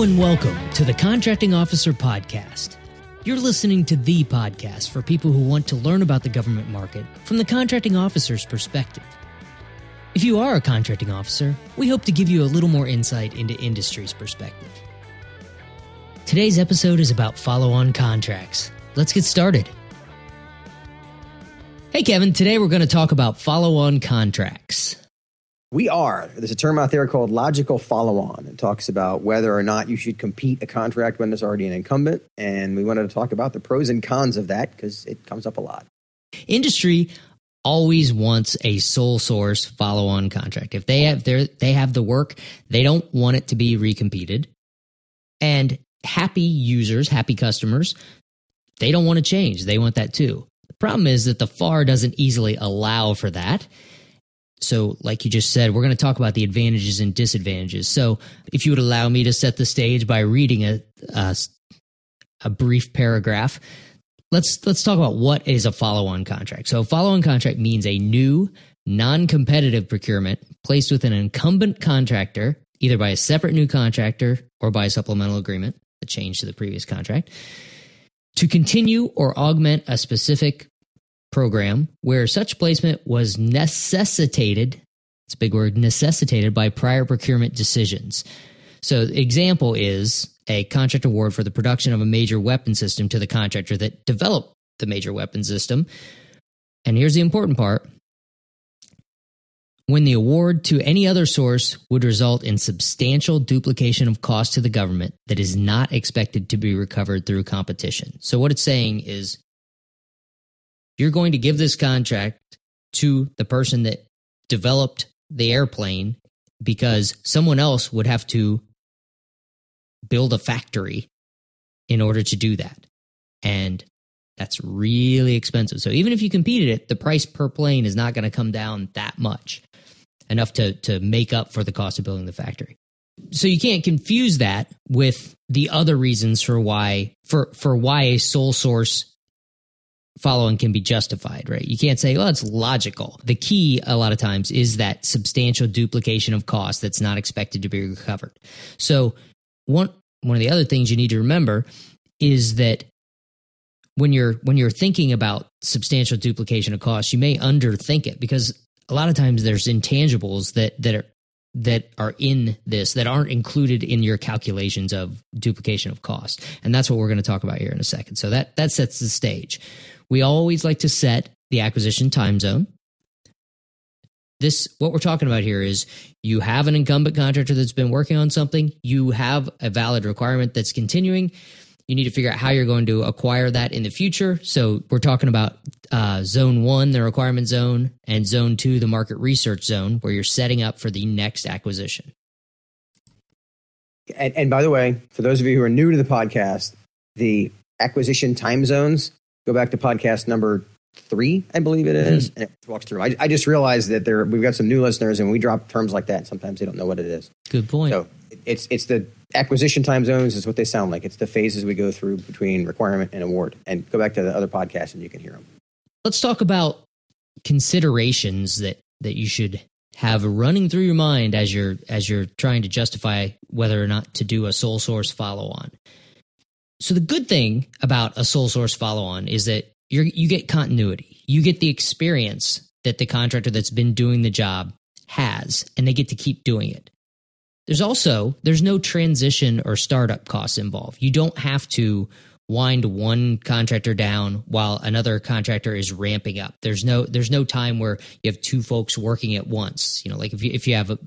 And welcome to the Contracting Officer Podcast. You're listening to the podcast for people who want to learn about the government market from the contracting officer's perspective. If you are a contracting officer, we hope to give you a little more insight into industry's perspective. Today's episode is about follow on contracts. Let's get started. Hey, Kevin, today we're going to talk about follow on contracts. We are. There's a term out there called logical follow on. It talks about whether or not you should compete a contract when there's already an incumbent. And we wanted to talk about the pros and cons of that because it comes up a lot. Industry always wants a sole source follow on contract. If they have their they have the work, they don't want it to be recompeted. And happy users, happy customers, they don't want to change. They want that too. The problem is that the FAR doesn't easily allow for that. So, like you just said, we're going to talk about the advantages and disadvantages. So, if you would allow me to set the stage by reading a a, a brief paragraph, let's let's talk about what is a follow-on contract. So, a follow-on contract means a new non-competitive procurement placed with an incumbent contractor, either by a separate new contractor or by a supplemental agreement, a change to the previous contract, to continue or augment a specific program where such placement was necessitated it's a big word necessitated by prior procurement decisions. So example is a contract award for the production of a major weapon system to the contractor that developed the major weapon system. And here's the important part. When the award to any other source would result in substantial duplication of cost to the government that is not expected to be recovered through competition. So, what it's saying is you're going to give this contract to the person that developed the airplane because someone else would have to build a factory in order to do that. And that's really expensive. So even if you competed it, the price per plane is not going to come down that much, enough to, to make up for the cost of building the factory. So you can't confuse that with the other reasons for why for for why a sole source following can be justified, right? You can't say, well, it's logical. The key a lot of times is that substantial duplication of cost that's not expected to be recovered. So one one of the other things you need to remember is that when you're when you're thinking about substantial duplication of costs, you may underthink it because a lot of times there's intangibles that that are that are in this that aren't included in your calculations of duplication of cost. And that's what we're going to talk about here in a second. So that that sets the stage. We always like to set the acquisition time zone. This what we're talking about here is you have an incumbent contractor that's been working on something, you have a valid requirement that's continuing. You need to figure out how you're going to acquire that in the future. So we're talking about uh, zone one, the requirement zone, and zone two, the market research zone, where you're setting up for the next acquisition. And, and by the way, for those of you who are new to the podcast, the acquisition time zones Go back to podcast number three, I believe it is, mm-hmm. and it walks through. I, I just realized that there we've got some new listeners, and we drop terms like that. Sometimes they don't know what it is. Good point. So it's it's the acquisition time zones is what they sound like. It's the phases we go through between requirement and award. And go back to the other podcast, and you can hear them. Let's talk about considerations that that you should have running through your mind as you're as you're trying to justify whether or not to do a sole source follow on. So the good thing about a sole source follow on is that you you get continuity. You get the experience that the contractor that's been doing the job has and they get to keep doing it. There's also there's no transition or startup costs involved. You don't have to wind one contractor down while another contractor is ramping up. There's no there's no time where you have two folks working at once. You know, like if you if you have a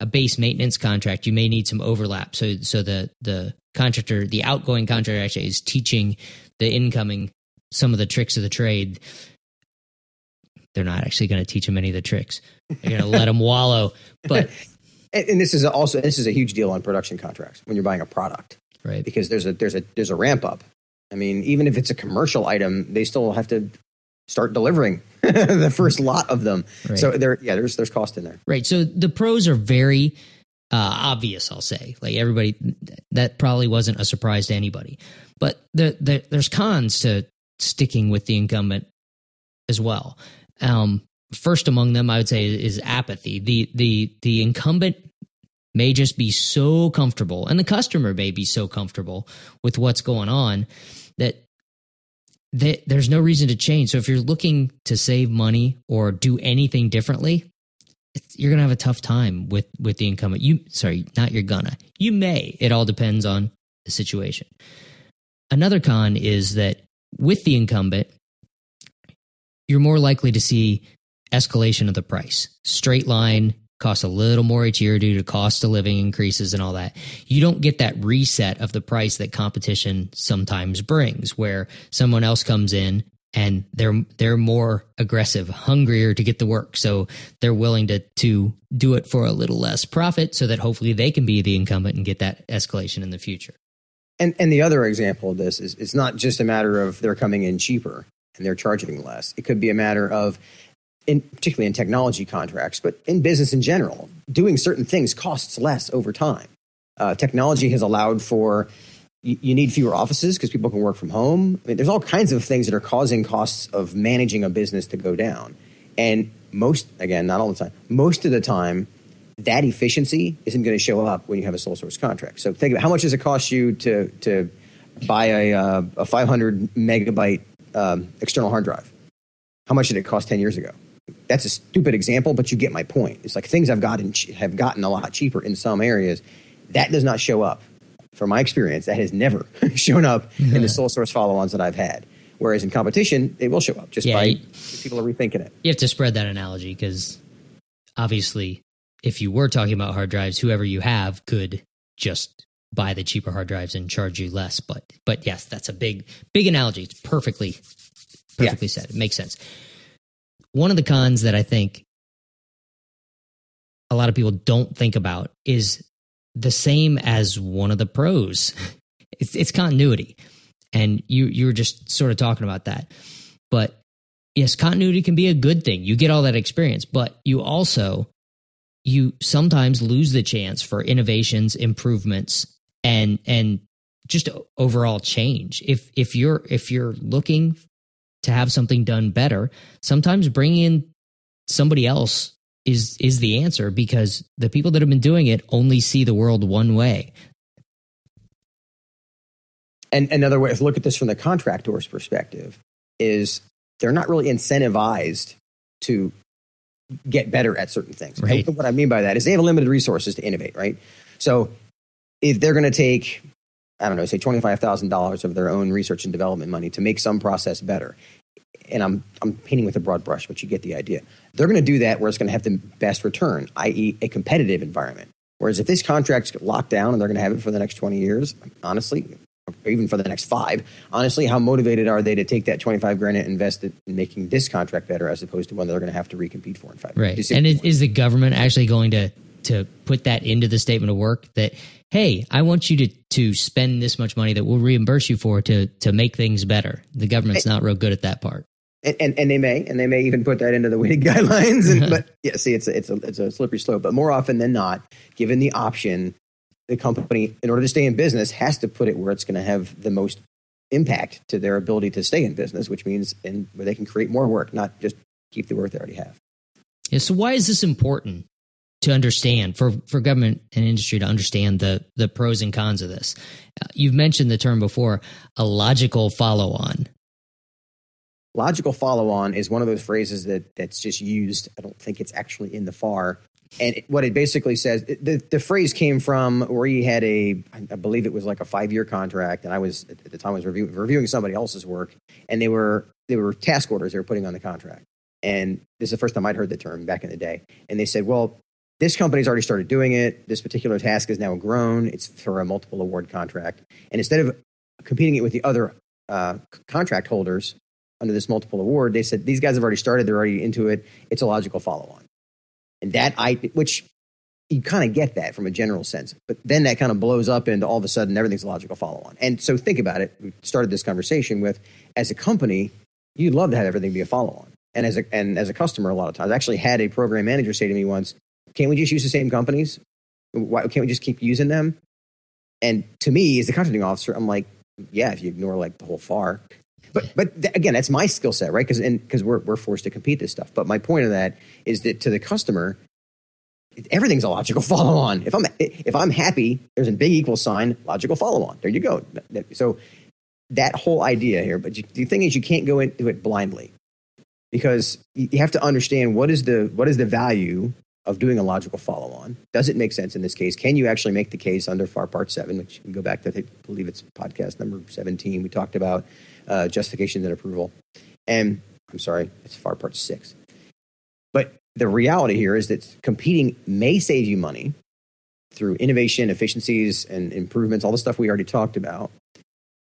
a base maintenance contract, you may need some overlap. So so the the contractor, the outgoing contractor actually is teaching the incoming some of the tricks of the trade. They're not actually going to teach them any of the tricks. They're going to let them wallow. But and, and this is also this is a huge deal on production contracts when you're buying a product, right? Because there's a there's a there's a ramp up. I mean, even if it's a commercial item, they still have to start delivering the first lot of them. Right. So there, yeah, there's there's cost in there. Right. So the pros are very uh, obvious. I'll say, like everybody, that probably wasn't a surprise to anybody. But the, the, there's cons to sticking with the incumbent as well. Um, first among them, I would say, is apathy. The the the incumbent may just be so comfortable, and the customer may be so comfortable with what's going on that that there's no reason to change. So if you're looking to save money or do anything differently, you're gonna have a tough time with with the incumbent. You sorry, not you're gonna. You may. It all depends on the situation. Another con is that with the incumbent, you're more likely to see escalation of the price. Straight line costs a little more each year due to cost of living increases and all that. You don't get that reset of the price that competition sometimes brings where someone else comes in and they're they're more aggressive, hungrier to get the work. So they're willing to to do it for a little less profit so that hopefully they can be the incumbent and get that escalation in the future. And and the other example of this is it's not just a matter of they're coming in cheaper and they're charging less. It could be a matter of in, particularly in technology contracts, but in business in general, doing certain things costs less over time. Uh, technology has allowed for you, need fewer offices because people can work from home. I mean, there's all kinds of things that are causing costs of managing a business to go down. And most, again, not all the time, most of the time, that efficiency isn't going to show up when you have a sole source contract. So think about how much does it cost you to to buy a, uh, a 500 megabyte um, external hard drive? How much did it cost 10 years ago? That's a stupid example, but you get my point. It's like things I've gotten have gotten a lot cheaper in some areas. That does not show up. From my experience, that has never shown up in the sole source follow-ons that I've had. Whereas in competition, it will show up just yeah, by you, people are rethinking it. You have to spread that analogy because obviously, if you were talking about hard drives, whoever you have could just buy the cheaper hard drives and charge you less. But but yes, that's a big big analogy. It's perfectly perfectly yeah. said. It makes sense. One of the cons that I think a lot of people don't think about is the same as one of the pros. It's, it's continuity. And you you were just sort of talking about that. But yes, continuity can be a good thing. You get all that experience, but you also you sometimes lose the chance for innovations, improvements, and and just overall change. If if you're if you're looking to have something done better, sometimes bringing in somebody else is is the answer because the people that have been doing it only see the world one way. And another way to look at this from the contractor's perspective is they're not really incentivized to get better at certain things. Right. what I mean by that is they have limited resources to innovate, right? So if they're going to take I don't know, say $25,000 of their own research and development money to make some process better. And I'm, I'm painting with a broad brush, but you get the idea. They're going to do that where it's going to have the best return, i.e., a competitive environment. Whereas if this contract's locked down and they're going to have it for the next 20 years, honestly, even for the next five, honestly, how motivated are they to take that 25 grand and invest it in making this contract better as opposed to one that they're going to have to recompete for in five right. And is the government actually going to, to put that into the statement of work that hey, I want you to to spend this much money that we'll reimburse you for to to make things better. The government's not real good at that part. And, and, and they may, and they may even put that into the weighted guidelines. And, but yeah, see, it's a, it's a it's a slippery slope. But more often than not, given the option, the company, in order to stay in business, has to put it where it's going to have the most impact to their ability to stay in business, which means in where they can create more work, not just keep the work they already have. Yeah. So why is this important? to understand for for government and industry to understand the the pros and cons of this. Uh, you've mentioned the term before, a logical follow on. Logical follow on is one of those phrases that that's just used. I don't think it's actually in the FAR. And it, what it basically says, the, the phrase came from where he had a, I believe it was like a five year contract, and I was at the time I was review, reviewing somebody else's work, and they were they were task orders they were putting on the contract. And this is the first time I'd heard the term back in the day. And they said, well, this company's already started doing it. This particular task is now grown. It's for a multiple award contract. And instead of competing it with the other uh, contract holders under this multiple award, they said these guys have already started. They're already into it. It's a logical follow on. And that I, which you kind of get that from a general sense, but then that kind of blows up into all of a sudden everything's a logical follow on. And so think about it. We started this conversation with as a company, you'd love to have everything be a follow on. And as a, and as a customer, a lot of times, I actually had a program manager say to me once, can't we just use the same companies? Why can't we just keep using them? And to me, as a contracting officer, I'm like, yeah, if you ignore like the whole FAR. But but th- again, that's my skill set, right? Because because we're we're forced to compete this stuff. But my point of that is that to the customer, everything's a logical follow on. If I'm if I'm happy, there's a big equal sign, logical follow on. There you go. So that whole idea here, but you, the thing is, you can't go into it blindly because you have to understand what is the what is the value of doing a logical follow on. Does it make sense in this case? Can you actually make the case under FAR Part Seven, which you can go back to? I believe it's podcast number seventeen. We talked about uh, justification and approval, and I'm sorry, it's FAR Part Six. But the reality here is that competing may save you money through innovation, efficiencies, and improvements, all the stuff we already talked about.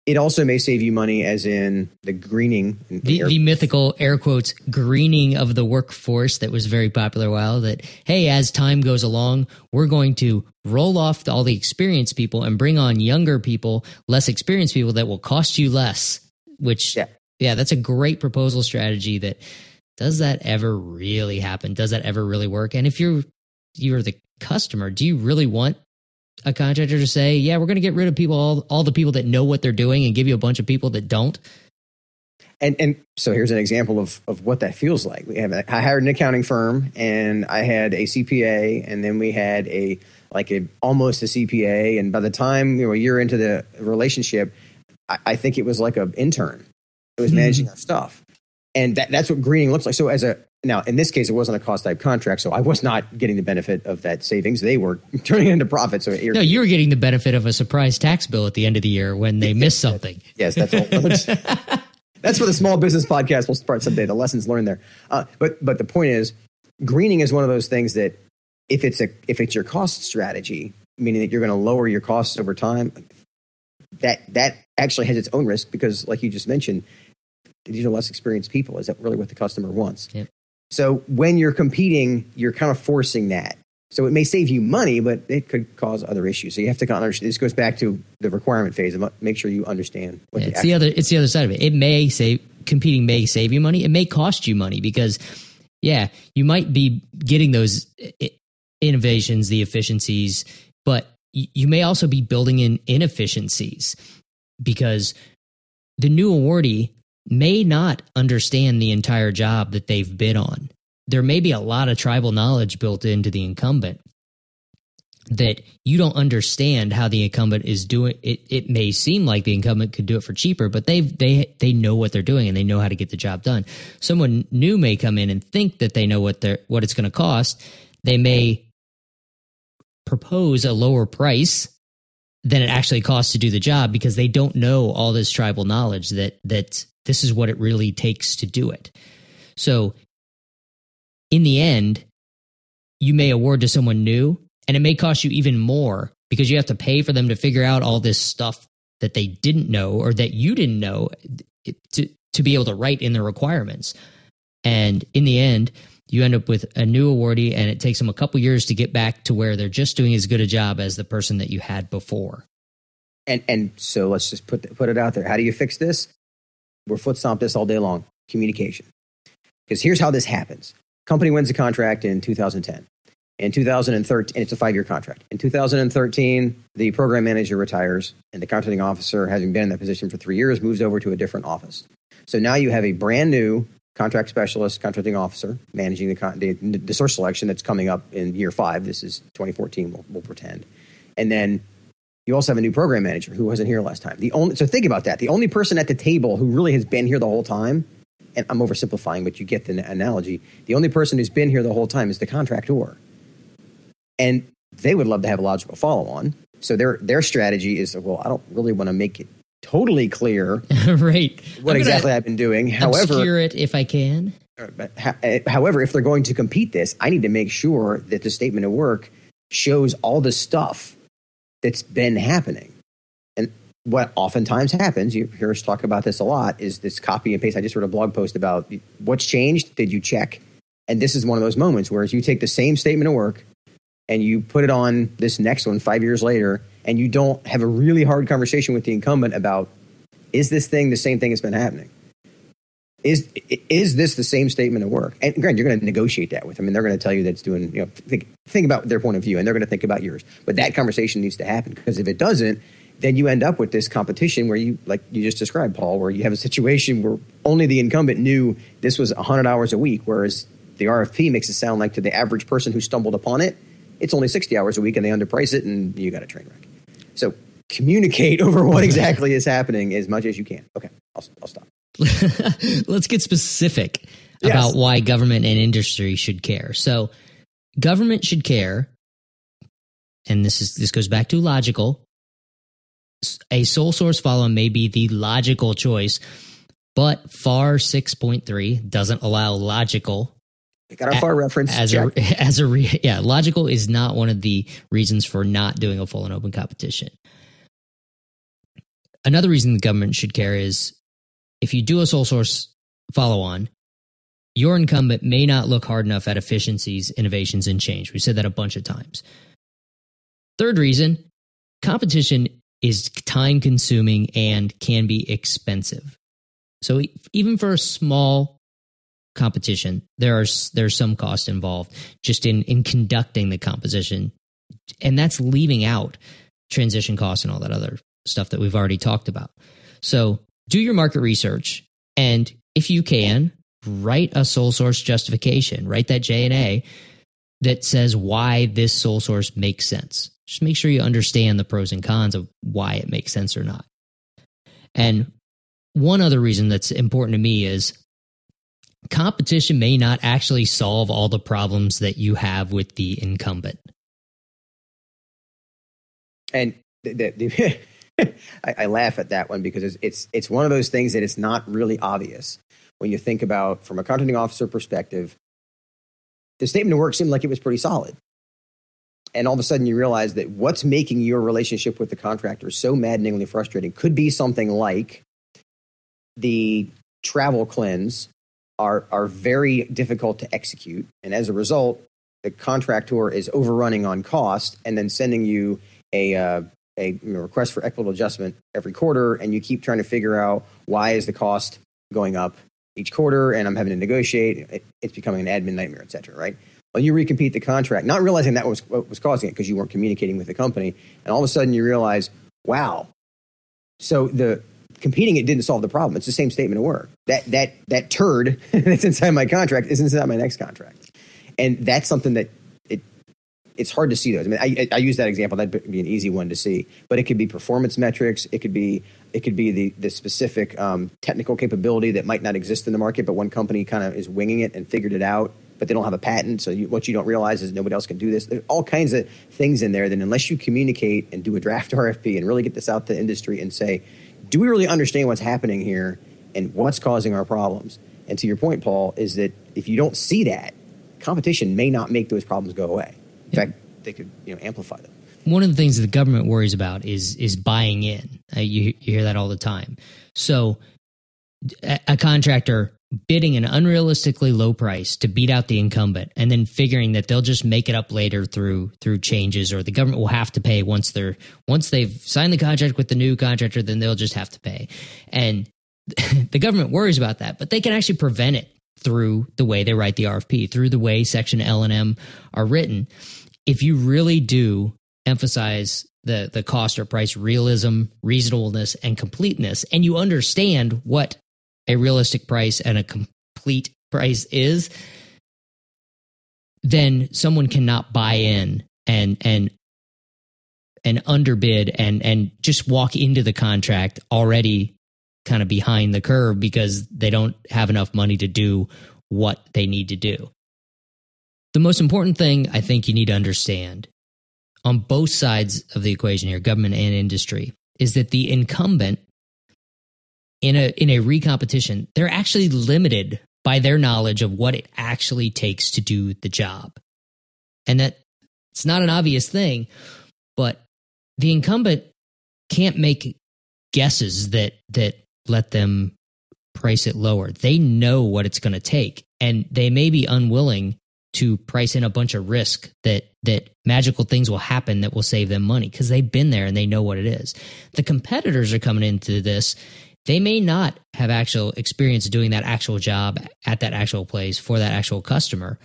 It also may save you money, as in the greening. The, the, mythical air quotes greening of the workforce that was very popular a while. That hey, as time goes along, we're going to roll off all the experienced people and bring on younger people, less experienced people that will cost you less. Which yeah, yeah that's a great proposal strategy that does that ever really happen? Does that ever really work? And if you're you're the customer, do you really want a contractor to say, "Yeah, we're going to get rid of people all all the people that know what they're doing and give you a bunch of people that don't"? And and so here's an example of of what that feels like. We have a, I hired an accounting firm and I had a CPA and then we had a like a almost a CPA and by the time you know a year into the relationship, I, I think it was like an intern. It was managing mm-hmm. our stuff and that, that's what greening looks like. So as a now in this case, it wasn't a cost type contract, so I was not getting the benefit of that savings. They were turning it into profit. So no, you were getting the benefit of a surprise tax bill at the end of the year when they missed something. yes, that's all. that's for the small business podcast. We'll start someday. The lessons learned there. Uh, but but the point is, greening is one of those things that if it's a if it's your cost strategy, meaning that you're going to lower your costs over time, that that actually has its own risk because, like you just mentioned, these are less experienced people. Is that really what the customer wants? Yep. So when you're competing, you're kind of forcing that. So it may save you money, but it could cause other issues. So you have to kind of understand. This goes back to the requirement phase. And make sure you understand. What yeah, the it's the other. It's the other side of it. It may save competing may save you money. It may cost you money because, yeah, you might be getting those innovations, the efficiencies, but you may also be building in inefficiencies because the new awardee may not understand the entire job that they've bid on. There may be a lot of tribal knowledge built into the incumbent that you don't understand how the incumbent is doing it it may seem like the incumbent could do it for cheaper but they they they know what they're doing and they know how to get the job done someone new may come in and think that they know what they're what it's going to cost they may propose a lower price than it actually costs to do the job because they don't know all this tribal knowledge that that this is what it really takes to do it. So, in the end, you may award to someone new, and it may cost you even more because you have to pay for them to figure out all this stuff that they didn't know or that you didn't know to, to be able to write in the requirements. And in the end, you end up with a new awardee, and it takes them a couple years to get back to where they're just doing as good a job as the person that you had before. And and so let's just put put it out there. How do you fix this? We're foot stomp this all day long. Communication. Because here's how this happens. Company wins a contract in 2010. In 2013, it's a five year contract. In 2013, the program manager retires, and the contracting officer, having been in that position for three years, moves over to a different office. So now you have a brand new contract specialist, contracting officer, managing the, the, the source selection that's coming up in year five. This is 2014, we'll, we'll pretend. And then you also have a new program manager who wasn't here last time. The only so think about that. The only person at the table who really has been here the whole time, and I'm oversimplifying, but you get the analogy. The only person who's been here the whole time is the contractor, and they would love to have a logical follow-on. So their their strategy is, well, I don't really want to make it totally clear, right? What exactly I've been doing. However, obscure it if I can. Eh, however, if they're going to compete this, I need to make sure that the statement of work shows all the stuff that's been happening. And what oftentimes happens, you hear us talk about this a lot, is this copy and paste. I just wrote a blog post about what's changed. Did you check? And this is one of those moments where you take the same statement of work and you put it on this next one five years later, and you don't have a really hard conversation with the incumbent about is this thing the same thing that's been happening? Is is this the same statement of work? And granted, you're going to negotiate that with them, and they're going to tell you that it's doing. You know, think think about their point of view, and they're going to think about yours. But that conversation needs to happen because if it doesn't, then you end up with this competition where you, like you just described, Paul, where you have a situation where only the incumbent knew this was 100 hours a week, whereas the RFP makes it sound like to the average person who stumbled upon it, it's only 60 hours a week and they underprice it and you got a train wreck. So communicate over what exactly is happening as much as you can. Okay, I'll, I'll stop. Let's get specific yes. about why government and industry should care. So, government should care, and this is this goes back to logical. A sole source follow may be the logical choice, but FAR six point three doesn't allow logical. We got our FAR reference as check. a as a re, yeah. Logical is not one of the reasons for not doing a full and open competition. Another reason the government should care is if you do a sole source follow on, your incumbent may not look hard enough at efficiencies, innovations, and change. We said that a bunch of times. Third reason competition is time consuming and can be expensive. So even for a small competition, there are there's some cost involved just in in conducting the composition, and that's leaving out transition costs and all that other stuff that we've already talked about. So do your market research and if you can write a sole source justification. Write that j&a that says why this sole source makes sense. Just make sure you understand the pros and cons of why it makes sense or not. And one other reason that's important to me is competition may not actually solve all the problems that you have with the incumbent and the, the, I, I, laugh at that one because it's, it's it's one of those things that it's not really obvious when you think about from a contracting officer perspective. The statement of work seemed like it was pretty solid, and all of a sudden you realize that what's making your relationship with the contractor so maddeningly frustrating could be something like the travel cleanse are are very difficult to execute, and as a result, the contractor is overrunning on cost and then sending you a uh, a request for equitable adjustment every quarter, and you keep trying to figure out why is the cost going up each quarter, and I'm having to negotiate. It, it's becoming an admin nightmare, et cetera, right? Well, you recompete the contract, not realizing that was what was causing it because you weren't communicating with the company, and all of a sudden you realize, wow, so the competing it didn't solve the problem. It's the same statement of work. That that that turd that's inside my contract is inside my next contract, and that's something that it it's hard to see those. I mean, I, I, use that example. That'd be an easy one to see. But it could be performance metrics. It could be it could be the the specific um, technical capability that might not exist in the market, but one company kind of is winging it and figured it out. But they don't have a patent, so you, what you don't realize is nobody else can do this. There's all kinds of things in there that unless you communicate and do a draft RFP and really get this out to the industry and say, do we really understand what's happening here and what's causing our problems? And to your point, Paul, is that if you don't see that, competition may not make those problems go away. In fact, they could you know amplify them. One of the things that the government worries about is is buying in. Uh, you, you hear that all the time. So a, a contractor bidding an unrealistically low price to beat out the incumbent and then figuring that they'll just make it up later through through changes or the government will have to pay once they're once they've signed the contract with the new contractor then they'll just have to pay and the government worries about that but they can actually prevent it through the way they write the RFP, through the way Section L and M are written. If you really do emphasize the the cost or price realism, reasonableness, and completeness, and you understand what a realistic price and a complete price is, then someone cannot buy in and and and underbid and and just walk into the contract already kind of behind the curve because they don't have enough money to do what they need to do. The most important thing I think you need to understand on both sides of the equation here, government and industry, is that the incumbent in a in a recompetition, they're actually limited by their knowledge of what it actually takes to do the job. And that it's not an obvious thing, but the incumbent can't make guesses that that let them price it lower. They know what it's going to take and they may be unwilling to price in a bunch of risk that that magical things will happen that will save them money because they've been there and they know what it is. The competitors are coming into this. They may not have actual experience doing that actual job at that actual place for that actual customer.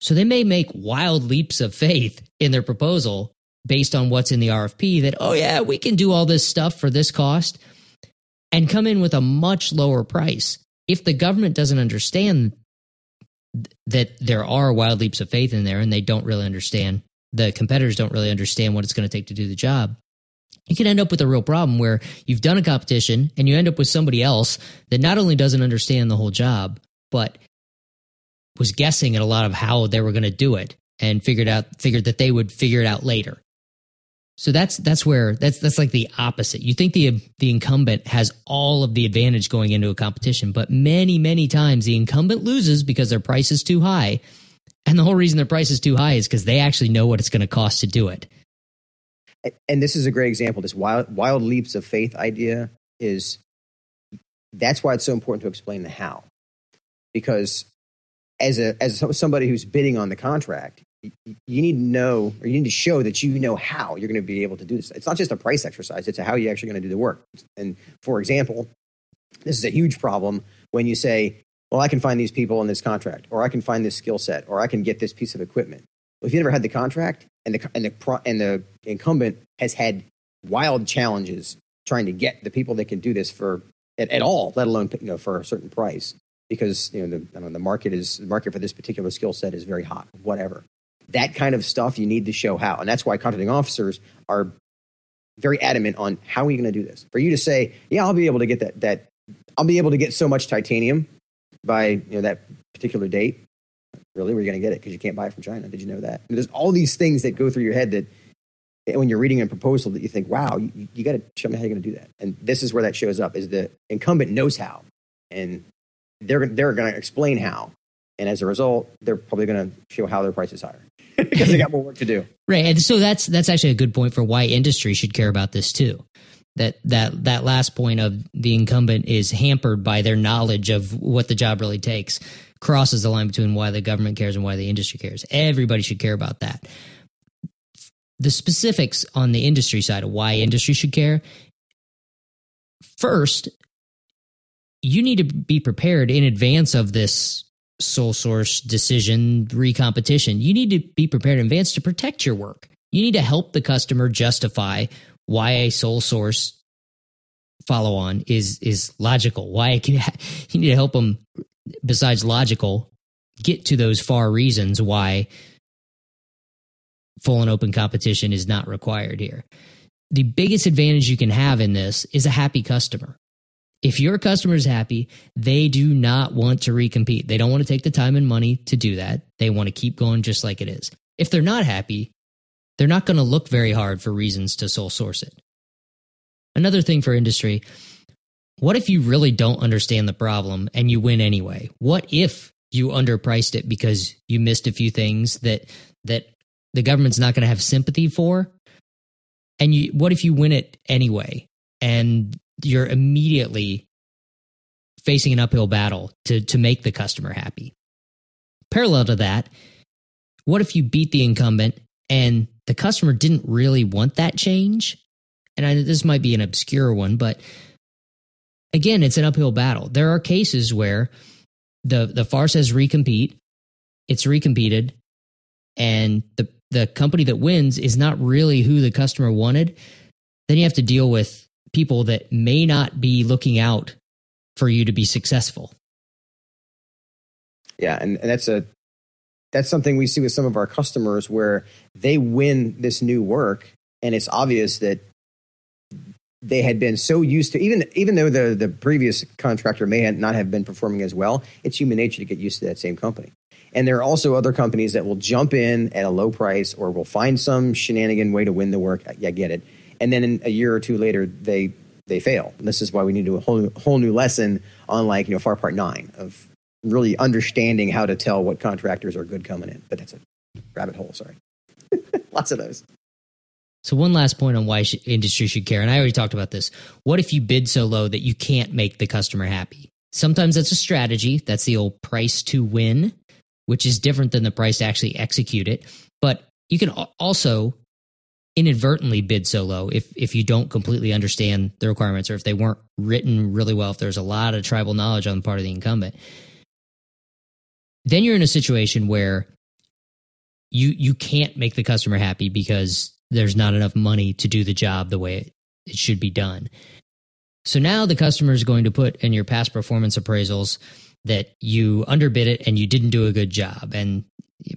So they may make wild leaps of faith in their proposal based on what's in the RFP that, oh, yeah, we can do all this stuff for this cost and come in with a much lower price. If the government doesn't understand that there are wild leaps of faith in there and they don't really understand the competitors don't really understand what it's going to take to do the job, you can end up with a real problem where you've done a competition and you end up with somebody else that not only doesn't understand the whole job, but was guessing at a lot of how they were going to do it and figured out figured that they would figure it out later. So that's that's where that's that's like the opposite. You think the the incumbent has all of the advantage going into a competition, but many many times the incumbent loses because their price is too high. And the whole reason their price is too high is because they actually know what it's going to cost to do it. And this is a great example. This wild wild leaps of faith idea is that's why it's so important to explain the how. Because as a as somebody who's bidding on the contract, you need to know or you need to show that you know how you're going to be able to do this. It's not just a price exercise; it's how you're actually going to do the work. And for example, this is a huge problem when you say, "Well, I can find these people in this contract, or I can find this skill set, or I can get this piece of equipment." If you never had the contract and the and the and the incumbent has had wild challenges trying to get the people that can do this for at, at all, let alone you know for a certain price, because you know the, know, the market is the market for this particular skill set is very hot, whatever. That kind of stuff you need to show how, and that's why contracting officers are very adamant on how are you going to do this. For you to say, yeah, I'll be able to get that that I'll be able to get so much titanium by you know that particular date. Really, where are you going to get it? Because you can't buy it from China. Did you know that? There's all these things that go through your head that when you're reading a proposal that you think, wow, you, you got to show me how you're going to do that. And this is where that shows up: is the incumbent knows how, and they're they're going to explain how, and as a result, they're probably going to show how their price is higher because they got more work to do. Right, and so that's that's actually a good point for why industry should care about this too. That that that last point of the incumbent is hampered by their knowledge of what the job really takes crosses the line between why the government cares and why the industry cares. Everybody should care about that. The specifics on the industry side of why industry should care. First, you need to be prepared in advance of this sole source decision recompetition. You need to be prepared in advance to protect your work. You need to help the customer justify why a sole source follow on is is logical. Why can, you need to help them besides logical get to those FAR reasons why full and open competition is not required here. The biggest advantage you can have in this is a happy customer. If your customer is happy, they do not want to recompete. They don't want to take the time and money to do that. They want to keep going just like it is. If they're not happy, they're not going to look very hard for reasons to sole source it. Another thing for industry what if you really don't understand the problem and you win anyway? What if you underpriced it because you missed a few things that that the government's not going to have sympathy for? And you what if you win it anyway and you're immediately facing an uphill battle to to make the customer happy. Parallel to that, what if you beat the incumbent and the customer didn't really want that change? And I, this might be an obscure one, but again, it's an uphill battle. There are cases where the the FAR says recompete, it's recompeted, and the the company that wins is not really who the customer wanted. Then you have to deal with people that may not be looking out for you to be successful. Yeah, and, and that's a that's something we see with some of our customers where they win this new work and it's obvious that they had been so used to even even though the the previous contractor may not have been performing as well it's human nature to get used to that same company and there are also other companies that will jump in at a low price or will find some shenanigan way to win the work i get it and then a year or two later they they fail. And this is why we need to do a whole whole new lesson on like you know FAR Part Nine of really understanding how to tell what contractors are good coming in. But that's a rabbit hole. Sorry, lots of those. So one last point on why industry should care, and I already talked about this. What if you bid so low that you can't make the customer happy? Sometimes that's a strategy. That's the old price to win, which is different than the price to actually execute it. But you can also inadvertently bid so low if if you don't completely understand the requirements or if they weren't written really well if there's a lot of tribal knowledge on the part of the incumbent then you're in a situation where you you can't make the customer happy because there's not enough money to do the job the way it, it should be done so now the customer is going to put in your past performance appraisals that you underbid it and you didn't do a good job and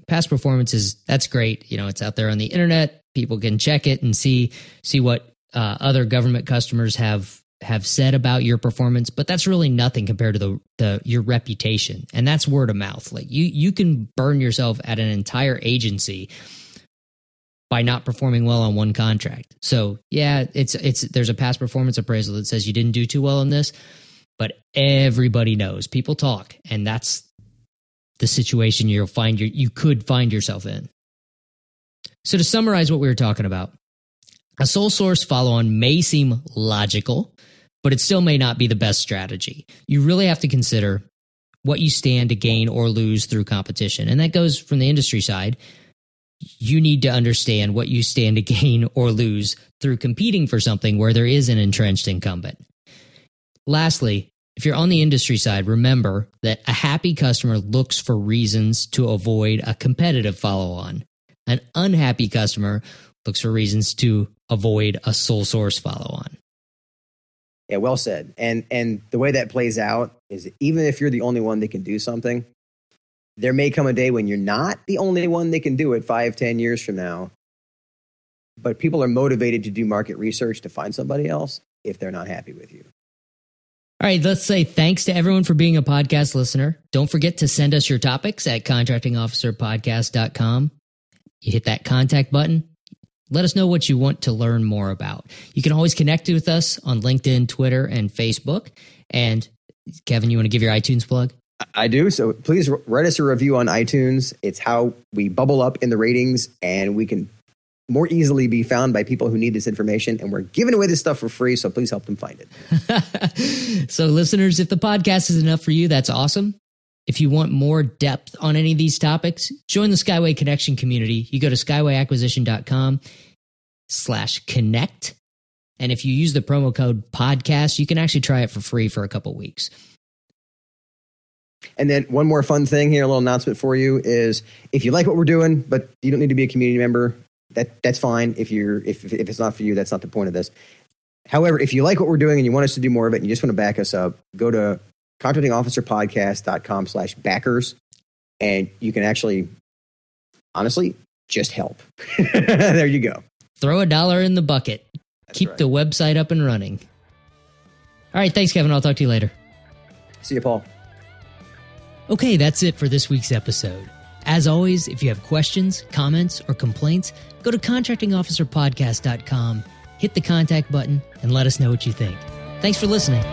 past performance is that's great. You know, it's out there on the internet. People can check it and see see what uh, other government customers have have said about your performance, but that's really nothing compared to the, the your reputation, and that's word of mouth. Like you you can burn yourself at an entire agency by not performing well on one contract. So yeah, it's it's there's a past performance appraisal that says you didn't do too well in this, but everybody knows people talk, and that's the situation you'll find your you could find yourself in. So to summarize what we were talking about, a sole source follow on may seem logical but it still may not be the best strategy. You really have to consider what you stand to gain or lose through competition. And that goes from the industry side. You need to understand what you stand to gain or lose through competing for something where there is an entrenched incumbent. Lastly, if you're on the industry side, remember that a happy customer looks for reasons to avoid a competitive follow on. An unhappy customer looks for reasons to avoid a sole source follow on. Yeah, well said. And and the way that plays out is even if you're the only one that can do something, there may come a day when you're not the only one that can do it five, ten years from now. But people are motivated to do market research to find somebody else if they're not happy with you. All right, let's say thanks to everyone for being a podcast listener. Don't forget to send us your topics at contractingofficerpodcast.com. You hit that contact button, let us know what you want to learn more about. You can always connect with us on LinkedIn, Twitter, and Facebook. And Kevin, you want to give your iTunes plug? I do. So please write us a review on iTunes. It's how we bubble up in the ratings and we can more easily be found by people who need this information. And we're giving away this stuff for free. So please help them find it. so, listeners, if the podcast is enough for you, that's awesome. If you want more depth on any of these topics, join the Skyway Connection community. You go to skywayacquisition.com slash connect. And if you use the promo code podcast, you can actually try it for free for a couple weeks. And then one more fun thing here, a little announcement for you is if you like what we're doing, but you don't need to be a community member, that that's fine. If you're if if it's not for you, that's not the point of this. However, if you like what we're doing and you want us to do more of it and you just want to back us up, go to contractingofficerpodcast.com slash backers and you can actually honestly just help. There you go. Throw a dollar in the bucket. That's keep right. the website up and running. All right thanks kevin. I'll talk to you later. See you paul okay that's it for this week's episode. As always if you have questions comments or complaints go to contractingofficerpodcast.com hit the contact button and let us know what you think. Thanks for listening